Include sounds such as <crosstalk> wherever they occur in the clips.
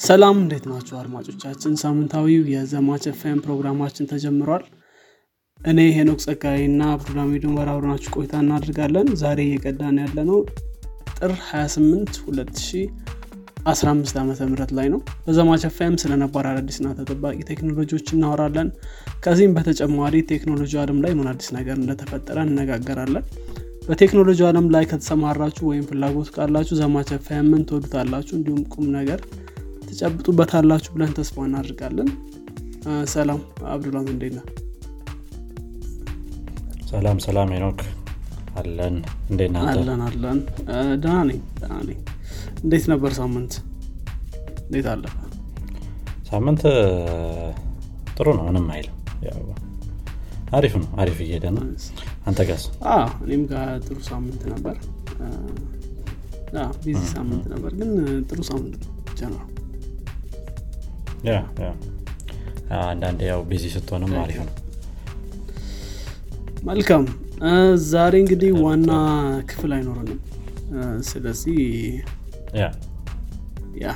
ሰላም እንዴት ናቸው አድማጮቻችን? ሳምንታዊው የዘማች ኤፍኤም ፕሮግራማችን ተጀምሯል። እኔ ሄኖክ ጸጋይ እና ኡመር አብረናችሁ ቆይታ እናደርጋለን። ዛሬ እየቀዳን ያለ ነው ጥር 28 2015 ዓ ም ላይ ነው። በዘማች ኤፍኤም ስለ ነባር አዳዲስና ተጠባቂ ቴክኖሎጂዎች እናወራለን። ከዚህም በተጨማሪ ቴክኖሎጂ አለም ላይ ምን አዲስ ነገር እንደተፈጠረ እነጋገራለን በቴክኖሎጂ አለም ላይ ከተሰማራችሁ ወይም ፍላጎት ካላችሁ ዘማች ኤፍኤምን ትወዱታላችሁ። እንዲሁም ቁም ነገር ትጨብጡበታላችሁ ብለን ተስፋ እናድርጋለን ሰላም አብዱላም እንዴት ነህ? ሰላም ሰላም ሄኖክ። አለን። እንዴት ናንተ አለን ደህና ነኝ ደህና ነኝ። እንዴት ነበር ሳምንት? እንዴት አለፈ? ሳምንት ጥሩ ነው ምንም አይልም። አሪፍ ነው አሪፍ እየሄደ ነው። አንተ ጋስ እኔም ጋር ጥሩ ሳምንት ነበር። busy ሳምንት ነበር ግን ጥሩ ሳምንት ነው ጀነራል አንዳንድ ያው busy ስትሆንም አሪፍ ነው። መልካም። ዛሬ እንግዲህ ዋና ክፍል አይኖረንም ስለዚህ ያ ያ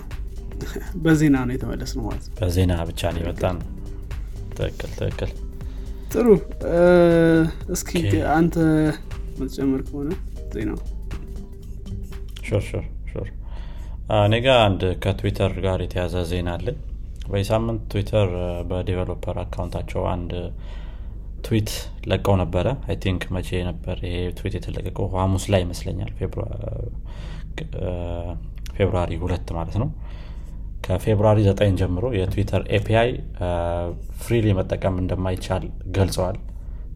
በዜና ነው የተመለስ ነው ማለት ነው። በዜና ብቻ ነው የመጣን ትክክል ትክክል። ጥሩ። እ፣ እስኪ አንተ መጨመር ከሆነ ዜናው። sure sure sure። እኔ ጋ አንድ ከትዊተር ጋር የተያዘ ዜና አለኝ በዚህ ሳምንት ትዊተር በ developer account ኣቸው አንድ ትዊት ለቀው ነበረ። I think መቼ ነበር ይሄ ትዊት የተለቀቀው? ሐሙስ ላይ ይመስለኛል። February ሁለት ማለት ነው። ከ February 9 ጀምሮ የትዊተር API freely መጠቀም እንደማይቻል ገልጸዋል።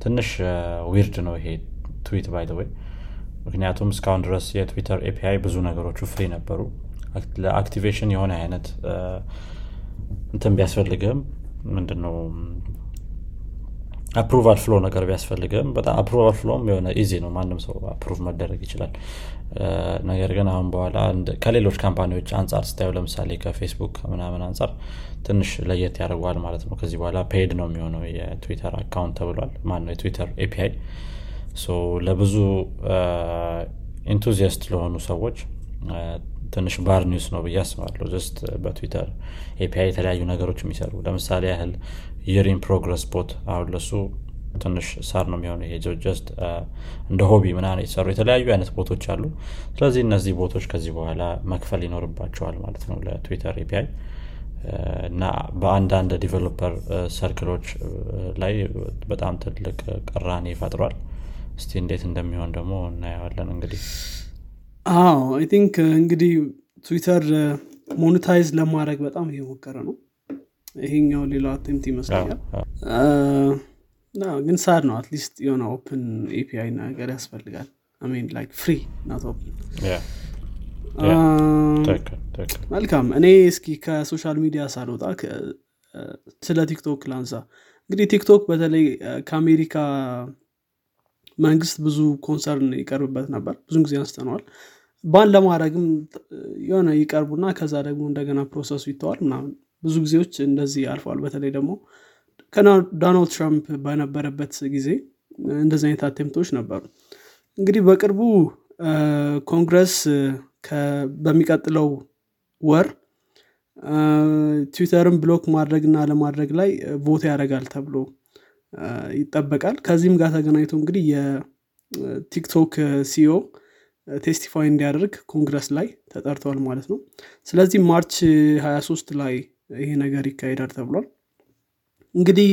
ትንሽ weird ነው ይሄ tweet by the way ምክንያቱም እስካሁን ድረስ የትዊተር API ብዙ ነገሮቹ free ነበሩ። አክ- ለ activation የሆነ አይነት እንትን ቢያስፈልግም ምንድነው? approval flow ነገር ቢያስፈልግም በጣም approval flow ም የሆነ easy ነው። ማንም ሰው approve መደረግ ይችላል። ነገር ግን አሁን በኋላ ከሌሎች company ዎች አንጻር ስታዩ ለምሳሌ ከፌስቡክ ከምናምን አንጻር ትንሽ ለየት ያደርገዋል ማለት ነው። ከዚህ በኋላ paid ነው የሚሆነው የትዊተር account ተብሏል። ማነው? የትዊተር API። ለብዙ enthusiast ለሆኑ ሰዎች ትንሽ bad news ነው ብዬ አስባለሁ። just በትዊተር API የተለያዩ ነገሮች የሚሰሩ ለምሳሌ ያህል የ year in progress bot አሁን ለሱ ትንሽ sad ነው የሚሆነው ይሄ just እንደ hobby ምናምን የተሰሩ የተለያዩ አይነት bot ኦች አሉ። ስለዚህ እነዚህ bot ኦች ከዚህ በኋላ መክፈል ይኖርባቸዋል ማለት ነው ለትዊተር API እና በአንዳንድ developer circle ኦች ላይ በጣም ትልቅ ቅራኔ ፈጥሯል። እስቲ እንዴት እንደሚሆን ደግሞ እናየዋለን እንግዲህ አዎ I think እንግዲህ ትዊተር monetize ለማድረግ በጣም እየሞከረ ነው። ይሄኛው ሌላው attempt ይመስለኛል። ግን sad ነው። at least የሆነ open API ነገር ያስፈልጋል። I mean like free not open። መልካም። እኔ እስኪ ከ social media ሳልወጣ ስለ ቲክቶክ ላንሳ። እንግዲህ ቲክቶክ በተለይ ከአሜሪካ መንግስት ብዙ concern ይቀርብበት ነበር። ብዙ ጊዜ አንስተነዋል ban ለማድረግም የሆነ ይቀርቡና ከዛ ደግሞ እንደገና process ኡ ይተዋል ምናምን። ብዙ ጊዜዎች እንደዚህ አልፈዋል በተለይ ደግሞ ከዶናልድ ትራምፕ በነበረበት ጊዜ እንደዚህ አይነት attempt ኦች ነበሩ። እንግዲህ በቅርቡ ኮንግረስ በሚቀጥለው ወር ትዊተርን block ማድረግና አለማድረግ ላይ vote ያደርጋል ተብሎ ይጠበቃል። ከዚህም ጋር ተገናኝቶ እንግዲህ የቲክቶክ CEO testify እንዲያደርግ ኮንግረስ ላይ ተጠርተዋል ማለት ነው። ስለዚህ March 23 ላይ ይሄ ነገር ይካሄዳል ተብሏል። እንግዲህ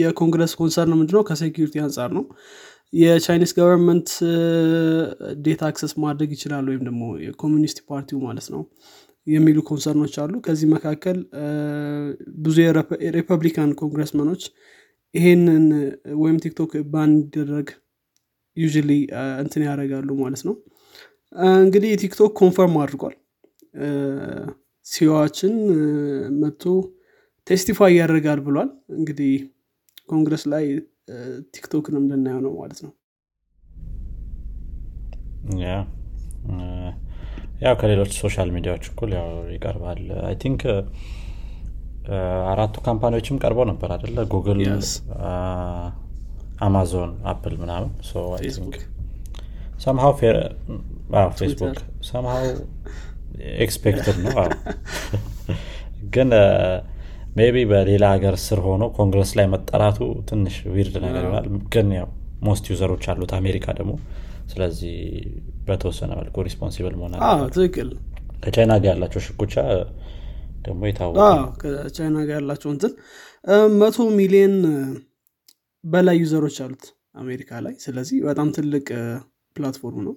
የኮንግረስ concern ምንድነው? ከ security አንጻር ነው። የ Chinese government data access ማድረግ ይችላል ወይም ደግሞ የኮሚኒስት ፓርቲው ማለት ነው የሚሉ concern ኦች አሉ። ከዚህ መካከል ብዙ የ Republican congressman ኦች ይሄንን ወይም ቲክቶክ ban እንዲደረግ usually እንትን ያደርጋሉ ማለት ነው። እንግዲህ ቲክቶክ confirm አድርጓል። CEO ዋችን መጥቶ testify ያደርጋል ብሏል። እንግዲህ ኮንግረስ ላይ አ፣ ቲክቶክንም ልናየው ነው ማለት ነው። ያው ከሌሎች social media ዎች እኩል ያው ይቀርባል። I think አራቱ company ዎችም ቀርበው ነበር አደለ ጉግል. አማዞን አፕል ምናምን somehow ፌስቡክ? somehow expected ነው። <laughs> ግን maybe በሌላ ሀገር ስር ሆኖ ኮንግረስ ላይ መጠራቱ ትንሽ weird ነገር ይሆናል። ግን ያው most user ኦች አሉት አሜሪካ ደግሞ። ስለዚህ በተወሰነ መልኩ responsible መሆን ትክክል። ከቻይና ጋር ያላቸው ሽኩቻ ደግሞ የታወቀ ከቻይና ጋር ያላቸው እንትን መቶ ሚሊዮን በላይ user ኦች አሉት አሜሪካ ላይ። ስለዚህ በጣም ትልቅ platform ነው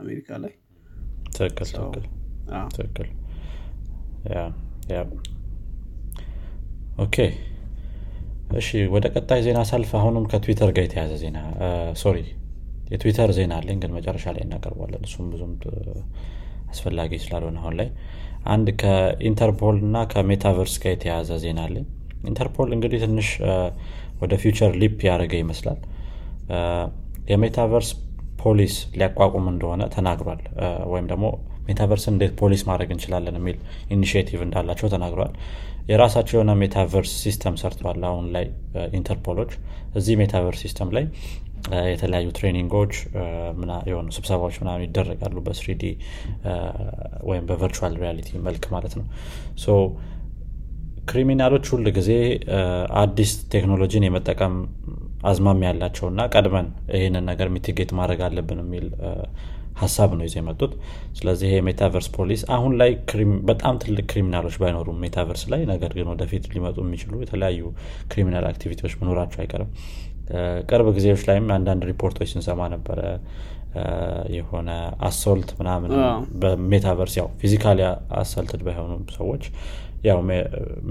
አሜሪካ ላይ። ትክክል okay። እሺ ወደ ቀጣይ ዜና ሳልፍ አሁንም ከትዊተር ጋር የተያዘ ዜና። sorry የትዊተር ዜና አለኝ ግን መጨረሻ ላይ እናቀርባለን እሱም ብዙም አስፈላጊ ስላልሆነ አሁን ላይ። አንድ ከኢንተርፖል እና ከ metaverse ጋር የተያዘ ዜና አለኝ። ኢንተርፖል እንግዲህ ትንሽ ወደ future leap ያደረገ ይመስላል። የ metaverse ፖሊስ ሊያቋቁም እንደሆነ ተናግሯል። ወይም ደግሞ metaverse ን እንዴት police ማድረግ እንችላለን የሚል initiative እንዳላቸው ተናግረዋል የራሳቸው የሆነ metaverse system ሰርተዋል አሁን ላይ ኢንተርፖሎች። እዚህ metaverse system ላይ የተለያዩ training ኦች የሆኑ ስብሰባዎች ምናምን ይደረጋሉ በ 3D ወይም በ virtual reality መልክ ማለት ነው criminal ኦች ሁል ጊዜ አዲስ ቴክኖሎጂን የመጠቀም አዝማሚያ ያላቸው እና ቀድመን ይህንን ነገር mitigate ማድረግ አለብን የሚል ሀሳብ ነው ይዘው የመጡት። ስለዚህ የ metaverse ፖሊስ አሁን ላይ በጣም ትልቅ criminal ኦች ባይኖሩም metaverse ላይ ነገር ግን ወደፊት ሊመጡ የሚችሉ የተለያዩ criminal activity ዎች መኖራቸው አይቀርም። ቅርብ ጊዜዎች ላይም አንዳንድ ሪፖርቶች ስንሰማ ነበረ የሆነ assault ምናምን በ metaverse ያው physically assaulted ባይሆኑም ሰዎች ያው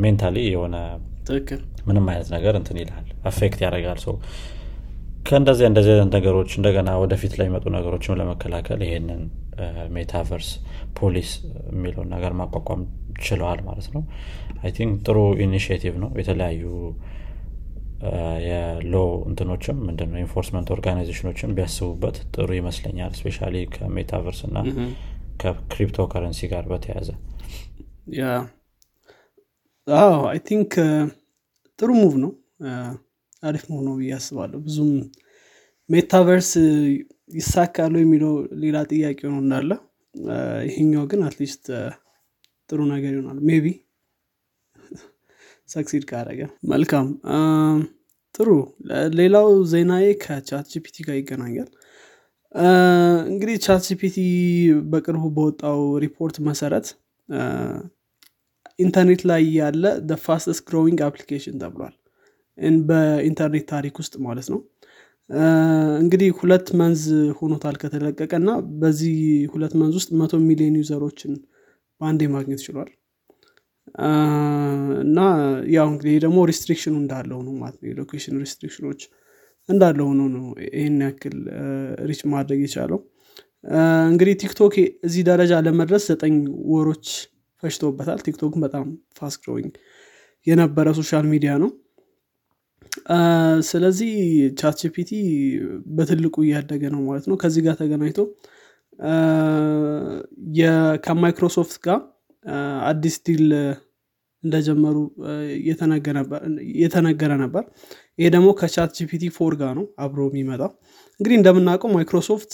mentally የሆነ ምንም አይነት ነገር እንትን ይልሃል affect ያደርጋል። ሰው ከእንደዚህ እንደዚህ አይነት ነገሮች እንደገና ወደፊት ላይ ሚመጡ ነገሮችም ለመከላከል ይሄንን metaverse ፖሊስ የሚለውን ነገር ማቋቋም ችለዋል ማለት ነው። I think ጥሩ initiative ነው። የተለያዩ የ law እንትኖችም ምንድነው enforcement organization ኦችም ቢያስቡበት ጥሩ ይመስለኛል። especially ከ metaverse እና ከክሪፕቶ ከረንሲ ጋር በተያያዘ። I think ጥሩ move ነው። አሪፍ move ነው ብዬ አስባለሁ። ብዙም metaverse ይሳካሉ የሚለው ሌላ ጥያቄ ነው እንዳለ። ይሄኛው ግን at least ጥሩ ነገር ይሆናል። maybe succeed ካረገ መልካም። ጥሩ። ሌላው ዜናዬ ከቻት ጂፒቲ ጋር ይገናኛል። እንግዲህ ቻት ጂፒቲ በቅርቡ በወጣው ሪፖርት መሰረት ኢንተርኔት ላይ ያለ fastest growing application ተብሏል። በኢንተርኔት ታሪክ ውስጥ ማለት ነው። እንግዲህ ሁለት months ሆኖታል ከተለቀቀ እና በዚህ ሁለት months ውስጥ መቶ ሚሊዮን user ኦችን በአንዴ ማግኘት ችሏል እና ያው እንግዲህ ደግሞ restriction ኡ እንዳለው ነው ማለት ነው። የ location restriction ኦች እንዳለ ሆኖ ነው ይህን ያክል reach ማድረግ የቻለው። እንግዲህ ቲክቶክ እዚህ ደረጃ ለመድረስ ዘጠኝ ወሮች ፈጅቶበታል ቲክቶክ በጣም fast growing የነበረ social media ነው። ስለዚህ ቻት ጂፒቲ በትልቁ እያደገ ነው ማለት ነው። ከዚህ ጋር ተገናኝቶ ከማይክሮሶፍት ጋር አዲስ deal እንደጀመሩ የተነገረ ነበር ይሄ ደግሞ ከቻት ጂፒቲ four ጋር ነው አብሮ የሚመጣው። እንግዲህ እንደምናውቀው ማይክሮሶፍት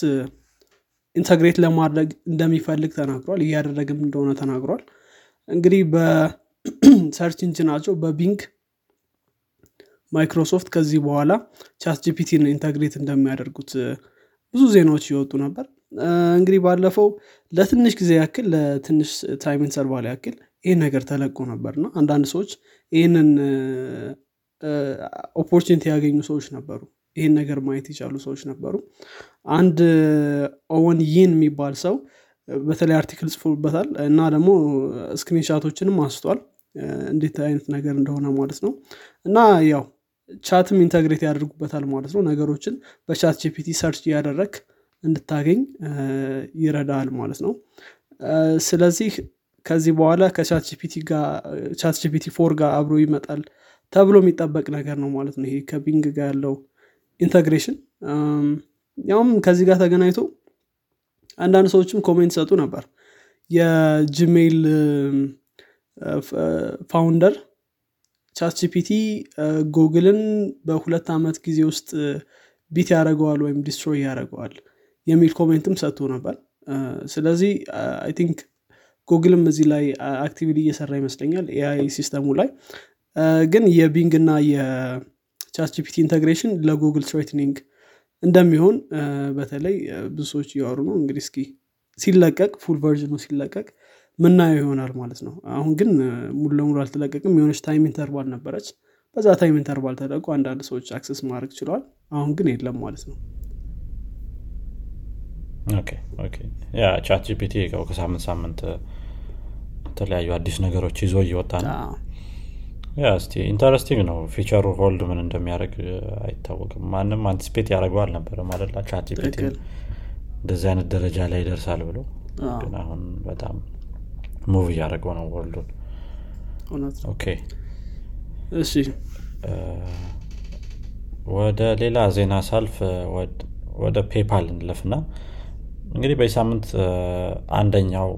integrate ለማድረግ እንደሚፈልግ ተናግሯል እያደረገም እንደሆነ ተናግሯል። እንግዲህ በ search <clears throat> engine ኣቸው በቢንግ ማይክሮሶፍት። ከዚህ በኋላ ቻት ጂፒቲን integrate እንደሚያደርጉት ብዙ ዜናዎች ይወጡ ነበር። እንግዲህ ባለፈው ለትንሽ ጊዜ ያክል ለትንሽ time interval ያክል ይህን ነገር ተለቆ ነበር እና አንዳንድ ሰዎች ይህንን opportunity ያገኙ ሰዎች ነበሩ። ይህን ነገር ማየት የቻሉ ሰዎች ነበሩ። አንድ ኦወን ይን የሚባል ሰው በተለይ article ጽፎበታል እና ደግሞ screenshot ኦችንም አንስቷል። እንዴት አይነት ነገር እንደሆነ ማለት ነው። እና ያው chat ኡም integrate ያደርጉበታል ማለት ነው። ነገሮችን በቻት ጂፒቲ search እያደረግክ እንድታገኝ ይረዳል ማለት ነው። ስለዚህ ከዚህ በኋላ ከቻት ጂፒቲ four ጋር አብሮ ይመጣል ተብሎ የሚጠበቅ ነገር ነው ማለት ነው። ይሄ ከቢንግ ጋር ያለው integration። ያውም ከዚህ ጋር ተገናኝቶ አንዳንድ ሰዎችም comment ሲሰጡ ነበር። የጂሜይል founder ቻት ጂፒቲ ጉግልን በሁለት ዓመት ጊዜ ውስጥ beat ያደርገዋል ወይም destroy ያደርገዋል የሚል comment ኡም ሰጥቶ ነበር። ስለዚህ I think ጉግልም እዚህ ላይ actively እየሰራ ይመስለኛል AI system ኡ ላይ። ግን የቢንግ እና የቻትጂፒቲ integration ለጉግል threatening እንደሚሆን በተለይ ብዙ ሰዎች እያወሩ ነው። እንግዲህ እስኪ ሲለቀቅ full version ኡ ሲለቀቅ ምናየው ይሆናል ማለት ነው። አሁን ግን ሙሉ ለሙሉ አልተለቀቀም። የሆነች time interval ነበረች። በዛ time interval ተለቆ። አንዳንድ ሰዎች access ማድረግ ችለዋል። አሁን ግን የለም ማለት ነው። ቻት ጂፒቲ ከሳምንት ሳምንት የተለያዩ አዲስ ነገሮች ይዞ እየወጣ ነው። yeah እስቲ interesting ነው። future ኡ hold ምን እንደሚያደርግ አይታወቅም። ማንም anticipate ያደረገው አልነበረም አደላ ቻት ጂፒቲ እንደዚህ አይነት ደረጃ ላይ ይደርሳል ብሎ። ግን አሁን በጣም move እያደረገው ነው world ኡን okay እሺ። ወደ ሌላ ዜና ሳልፍ ወደ ፔፓል እንለፍና እንግዲህ በዚህ ሳምንት አንደኛው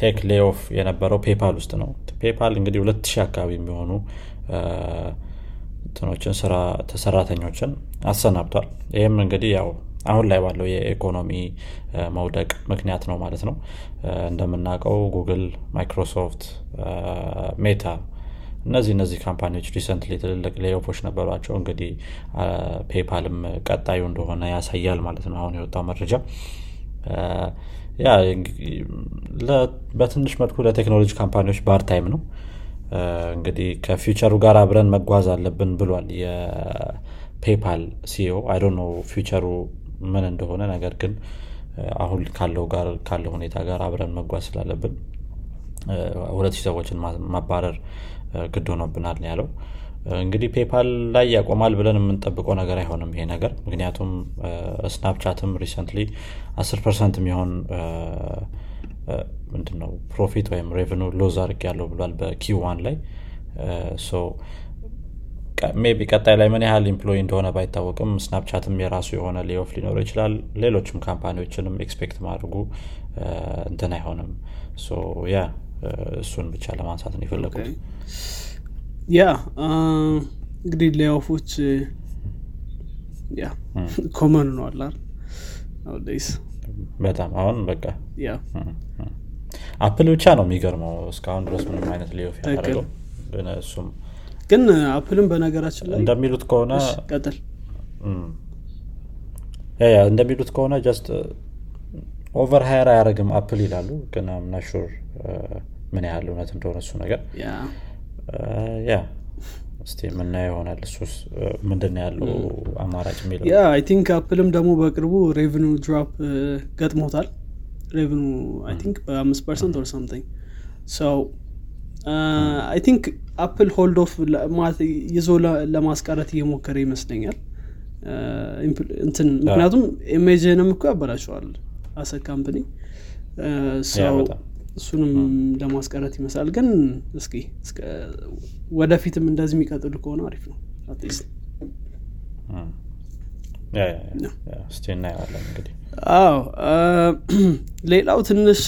tech layoff የነበረው ፔፓል ውስጥ ነው። ፔፓል እንግዲህ ሁለት አካባቢ የሚሆኑ እንትኖችን ስራ ሰራተኞችን አሰናብቷል። ይህም እንግዲህ ያው አሁን ላይ ባለው የኢኮኖሚ መውደቅ ምክንያት ነው ማለት ነው። እንደምናውቀው ጉግል ማይክሮሶፍት ሜታ እነዚህ እነዚህ company ዎች recently ትልልቅ layoff ኦች ነበሯቸው። እንግዲህ ፔፓልም ቀጣዩ እንደሆነ ያሳያል ማለት ነው። አሁን የወጣው መረጃ yeah በትንሽ መልኩ ለቴክኖሎጂ company ዎች bad time ነው። እንግዲህ ከ future ኡ ጋር አብረን መጓዝ አለብን ብሏል የፔፓል ሲኦ አይዶ ነው ፊውቸሩ ምን እንደሆነ ነገር ግን አሁን ካለው ጋር ካለው ሁኔታ ጋር አብረን መጓዝ ስላለብን ሁለት ሰዎችን ማባረር ግድ ሆኖብናል ያለው እንግዲህ ፔፓል ላይ ያቆማል ብለን የምንጠብቀው ነገር አይሆንም ይሄ ነገር። ምክንያቱም ስናፕቻትም recently 10 percent የሚሆን ምንድነው profit ወይም revenue loss እያረገ ያለው ብሏል በ Q1 ላይ። maybe ቀጣይ ላይ ምን ያህል employee እንደሆነ ባይታወቅም ስናፕቻትም የራሱ የሆነ layoff ሊኖረው ይችላል። ሌሎችም company ዎችንም expect ማድረጉ እንትን አይሆንም። yeah እሱን ብቻ ለማንሳት ነው የፈለጉት yeah እንግዲህ layoff ኦች yeah common ነው አላል በጣም አሁን በቃ ያ አፕል ብቻ ነው የሚገርመው እስካሁን ድረስ ምንም አይነት layoff ያደረገው ግን እሱም ግን አፕልም በነገራችን ላይ እንደሚሉት ከሆነ ቀጥል እንደሚሉት ከሆነ just over hire አያደረግም አፕል ይላሉ ግን ምን sure ምን ያህል እውነት እንደሆነ እሱ ነገር yeah እስቲ የምናየው ይሆናል? እሱስ ምንድን ያለው አማራጭ የሚለው? ያ አይ ቲንክ አፕልም ደግሞ በቅርቡ revenue ኡ drop ገጥሞታል። revenue ኡ I think በአምስት percent or something so I think አፕል hold off ይዞ ለማስቀረት እየሞከረ ይመስለኛል። እንትን ምክንያቱም image ንም እኮ ያበላሸዋል as a company so እሱንም ለማስቀረት ይመስላል። ግን እስኪ ወደፊትም እንደዚህ የሚቀጥሉ ከሆነ አሪፍ ነው። at least እስቲ እናየዋለን እንግዲህ። አዎ <clears throat> ሌላው ትንሽ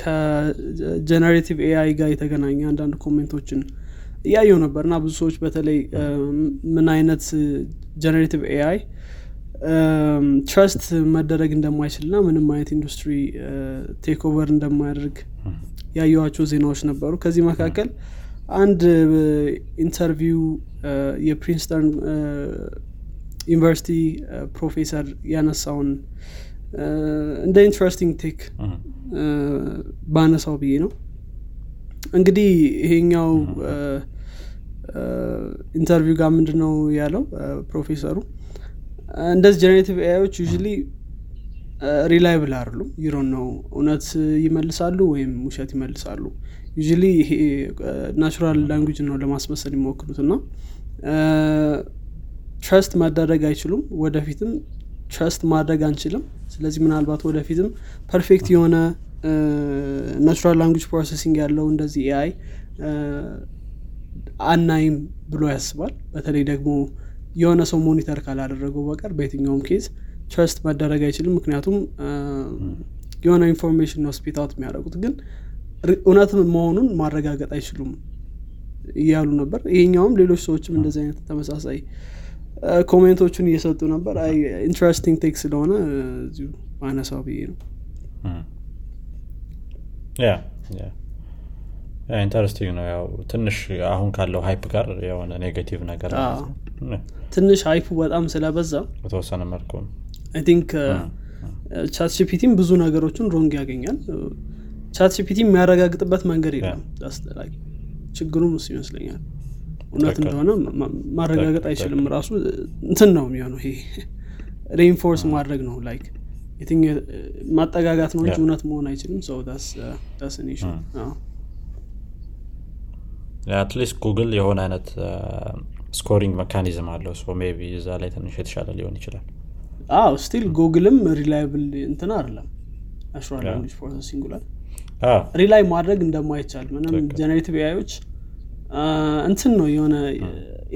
ከጀነሬቲቭ ኤአይ ጋር የተገናኘ አንዳንድ comment ኦችን እያየሁ ነበር እና ብዙ ሰዎች በተለይ ምን አይነት generative AI ትረስት መደረግ እንደማይችል ና ምንም አይነት ኢንዱስትሪ take over እንደማያደርግ ያየዋቸው ዜናዎች ነበሩ። ከዚህ መካከል አንድ interview የፕሪንስተን ዩኒቨርሲቲ ፕሮፌሰር ያነሳውን እንደ interesting take ባነሳው ብዬ ነው። እንግዲህ ይሄኛው interview ጋር ምንድን ነው ያለው ፕሮፌሰሩ እንደዚህ generative AI ዮች usually reliable አይደሉም. wrong ነው እውነት ይመልሳሉ ወይም ውሸት ይመልሳሉ? usually ይሄ natural language ነው ለማስመሰል የሚሞክሩት እና trust ማድረግ አይችሉም። ወደፊትም trust ማድረግ አንችልም። ስለዚህ ምናልባት ወደፊትም perfect የሆነ natural language processing ያለው እንደዚህ AI አናይም ብሎ ያስባል። በተለይ ደግሞ የሆነ ሰው monitor ካላደረገው በቀር በየትኛውም case trust መደረግ አይችልም። ምክንያቱም የሆነ information ነው spit የሚያደርጉት። ግን እውነት መሆኑን ማረጋገጥ አይችሉም እያሉ ነበር። ይሄኛውም ሌሎች ሰዎችም እንደዚህ አይነት ተመሳሳይ comment ኦቹን እየሰጡ ነበር። interesting take ስለሆነ እዚሁ ማነሳው ብዬ ነው interesting ነው ያው ትንሽ አሁን ካለው hype ጋር የሆነ negative ነገር ትንሽ hype ኡ በጣም ስለበዛ በተወሰነ መልኩ። think ቻት ጂፒቲም ብዙ ነገሮችን wrong ያገኛል። ቻት ጂፒቲ የሚያረጋግጥበት መንገድ የለም። that's ትልቁ ችግሩም እሱ ይመስለኛል። እውነት እንደሆነ ማረጋገጥ አይችልም ራሱ። እንትን ነው የሚሆነው ይሄ <laughs> reinforce ማድረግ ነው like ማጠጋጋት ነው እንጂ እውነት መሆን አይችልም። so that's an issue at least ጉግል የሆነ አይነት scoring mechanism አለው። so maybe እዛ ላይ ትንሽ የተሻለ ሊሆን ይችላል። አዎ still ጉግልም reliable እንትን አይደለም። natural language processing ላይ rely ማድረግ እንደማይቻል ምንም generative AI ዮች እንትን ነው የሆነ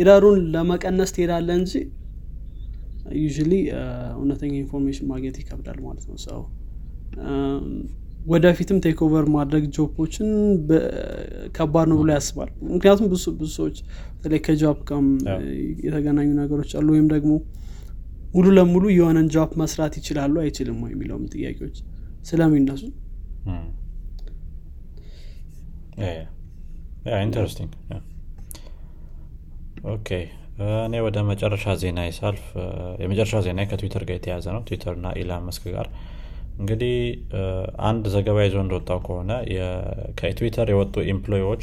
error ኡን ለመቀነስ ትሄዳለ እንጂ usually እውነተኛ information ማግኘት ይከብዳል ማለት ነው። so ወደፊትም take over ማድረግ job ኦችን ከባድ ነው ብሎ ያስባል። ምክንያቱም ብዙ ብዙ ሰዎች በተለይ ከ job ጋም የተገናኙ ነገሮች አሉ ወይም ደግሞ ሙሉ ለሙሉ የሆነን job መስራት ይችላሉ አይችልም የሚለውም ጥያቄዎች ስለሚነሱ። interesting OK እኔ ወደ መጨረሻ ዜና ሳልፍ የመጨረሻ ዜና ከትዊተር ጋር የተያዘ ነው። ትዊተር እና ኢላን መስክ ጋር እንግዲህ አንድ ዘገባ ይዞ እንደወጣው ከሆነ ከትዊተር የወጡ employee ዎች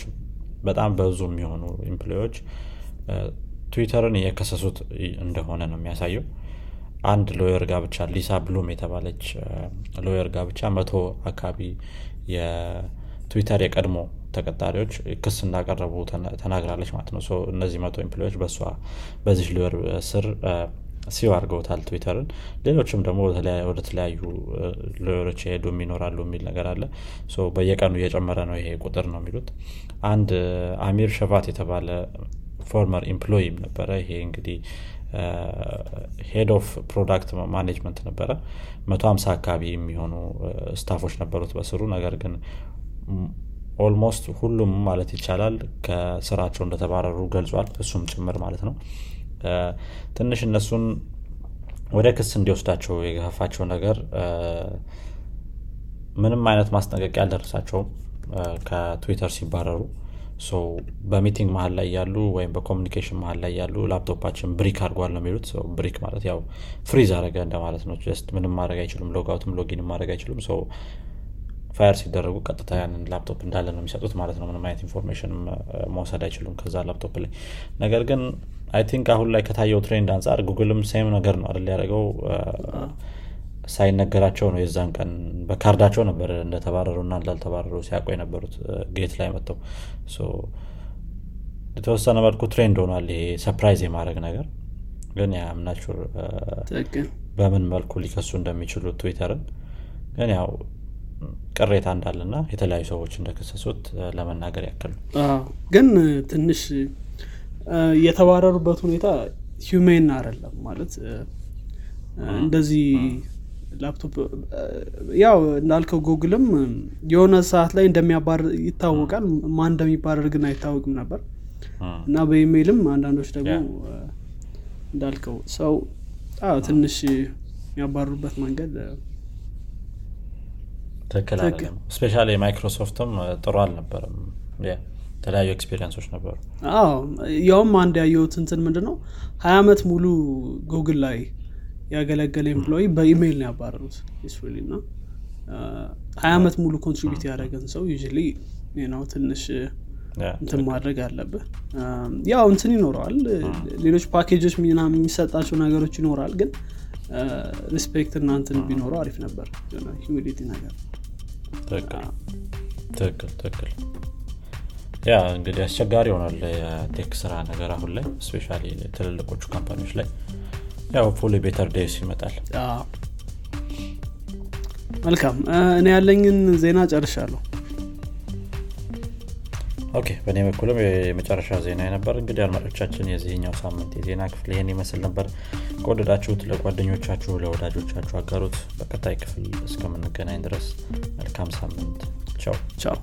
በጣም ብዙ የሚሆኑ employee ዎች ትዊተርን እየከሰሱት እንደሆነ ነው የሚያሳየው። አንድ lawyer ጋር ብቻ ሊሳ ብሉም የተባለች lawyer ጋር ብቻ መቶ አካባቢ የትዊተር የቀድሞ ተቀጣሪዎች ክስ እንዳቀረቡ ተናግራለች ማለት ነው። እነዚህ መቶ employee ዎች በእሷ በዚህ lawyer ስር sue አድርገውታል ትዊተርን። ሌሎችም ደግሞ ወደ ተለያዩ lawyer ኦች የሄዱም ይኖራሉ የሚል ነገር አለ። በየቀኑ እየጨመረ ነው ይሄ ቁጥር ነው የሚሉት። አንድ አሚር ሸቫት የተባለ former employee ም ነበረ። ይሄ እንግዲህ head of product management ነበረ። መቶ ሀምሳ አካባቢ የሚሆኑ staff ኦች ነበሩት በስሩ። ነገር ግን almost ሁሉም ማለት ይቻላል ከስራቸው እንደተባረሩ ገልጿል። እሱም ጭምር ማለት ነው ትንሽ እነሱን ወደ ክስ እንዲወስዳቸው የገፋፋቸው ነገር ምንም አይነት ማስጠንቀቂያ አልደረሳቸውም። ከትዊተር ሲባረሩ በ meeting መሀል ላይ ያሉ ወይም በ communication መሀል ላይ ያሉ laptop ኣችን brick አድርጓል ነው የሚሉት። brick ማለት ያው freeze አረገ እንደማለት ነው። so ምንም ማድረግ አይችሉም። logout ም login ማድረግ አይችሉም። fire ሲደረጉ ቀጥታ ያንን ላፕቶፕ እንዳለ ነው የሚሰጡት ማለት ነው። ምንም አይነት information መውሰድ አይችሉም ከዛ ላፕቶፕ ላይ። ነገር ግን I think አሁን ላይ ከታየው trend አንጻር ጉግልም same ነገር ነው አይደል ያደረገው? ሳይነገራቸው ነው የዛን ቀን በካርዳቸው ነበር እንደተባረሩ እና እንዳልተባረሩ ሲያውቁ የነበሩት gate ላይ መጥተው። የተወሰነ መልኩ trend ሆኗል ይሄ surprise የማድረግ ነገር። ግን ያ ምናቹር በምን መልኩ ሊከሱ እንደሚችሉ ትዊተርን ግን ያው ቅሬታ እንዳለና የተለያዩ ሰዎች እንደከሰሱት ለመናገር ያክል ግን ትንሽ የተባረሩበት ሁኔታ ሂሜን አይደለም ማለት እንደዚህ ላፕቶፕ ያው እንዳልከው ጉግልም የሆነ ሰዓት ላይ እንደሚያባር ይታወቃል። ማን እንደሚባረር ግን አይታወቅም ነበር። እና በኢሜይልም አንዳንዶች ደግሞ እንዳልከው ሰው ትንሽ የሚያባሩበት መንገድ ትክክል especially ማይክሮሶፍትም ጥሩ አልነበረም የተለያዩ experience ኦች ነበሩ። አዎ ያውም አንድ ያየሁት እንትን ምንድ ነው ሀያ ዓመት ሙሉ ጉግል ላይ ያገለገለ employee በ email ነው ያባረሩት። seriously እና ሀያ ዓመት ሙሉ contribute ያደረገን ሰው you ነው ትንሽ እንትን ማድረግ አለብህ። ያው እንትን ይኖረዋል ሌሎች ፓኬጆች የሚሰጣቸው ነገሮች ይኖራል ግን respect እና እንትን ቢኖረው አሪፍ ነበር። humility ነገር። ትክክል ትክክል ያ እንግዲህ አስቸጋሪ ይሆናል የ tech ስራ ነገር አሁን ላይ especially ትልልቆቹ company ዎች ላይ። ያው hopefully better days ይመጣል። መልካም። እኔ ያለኝን ዜና ጨርሻለሁ። okay በእኔ በኩልም የመጨረሻ ዜና ነበር እንግዲህ አድማጮቻችን የዚህኛው ሳምንት የዜና ክፍል ይህን ይመስል ነበር። ከወደዳችሁት ለጓደኞቻችሁ ለወዳጆቻችሁ አጋሩት። በቀጣይ ክፍል እስከምንገናኝ ድረስ መልካም ሳምንት። ቻው። ቻው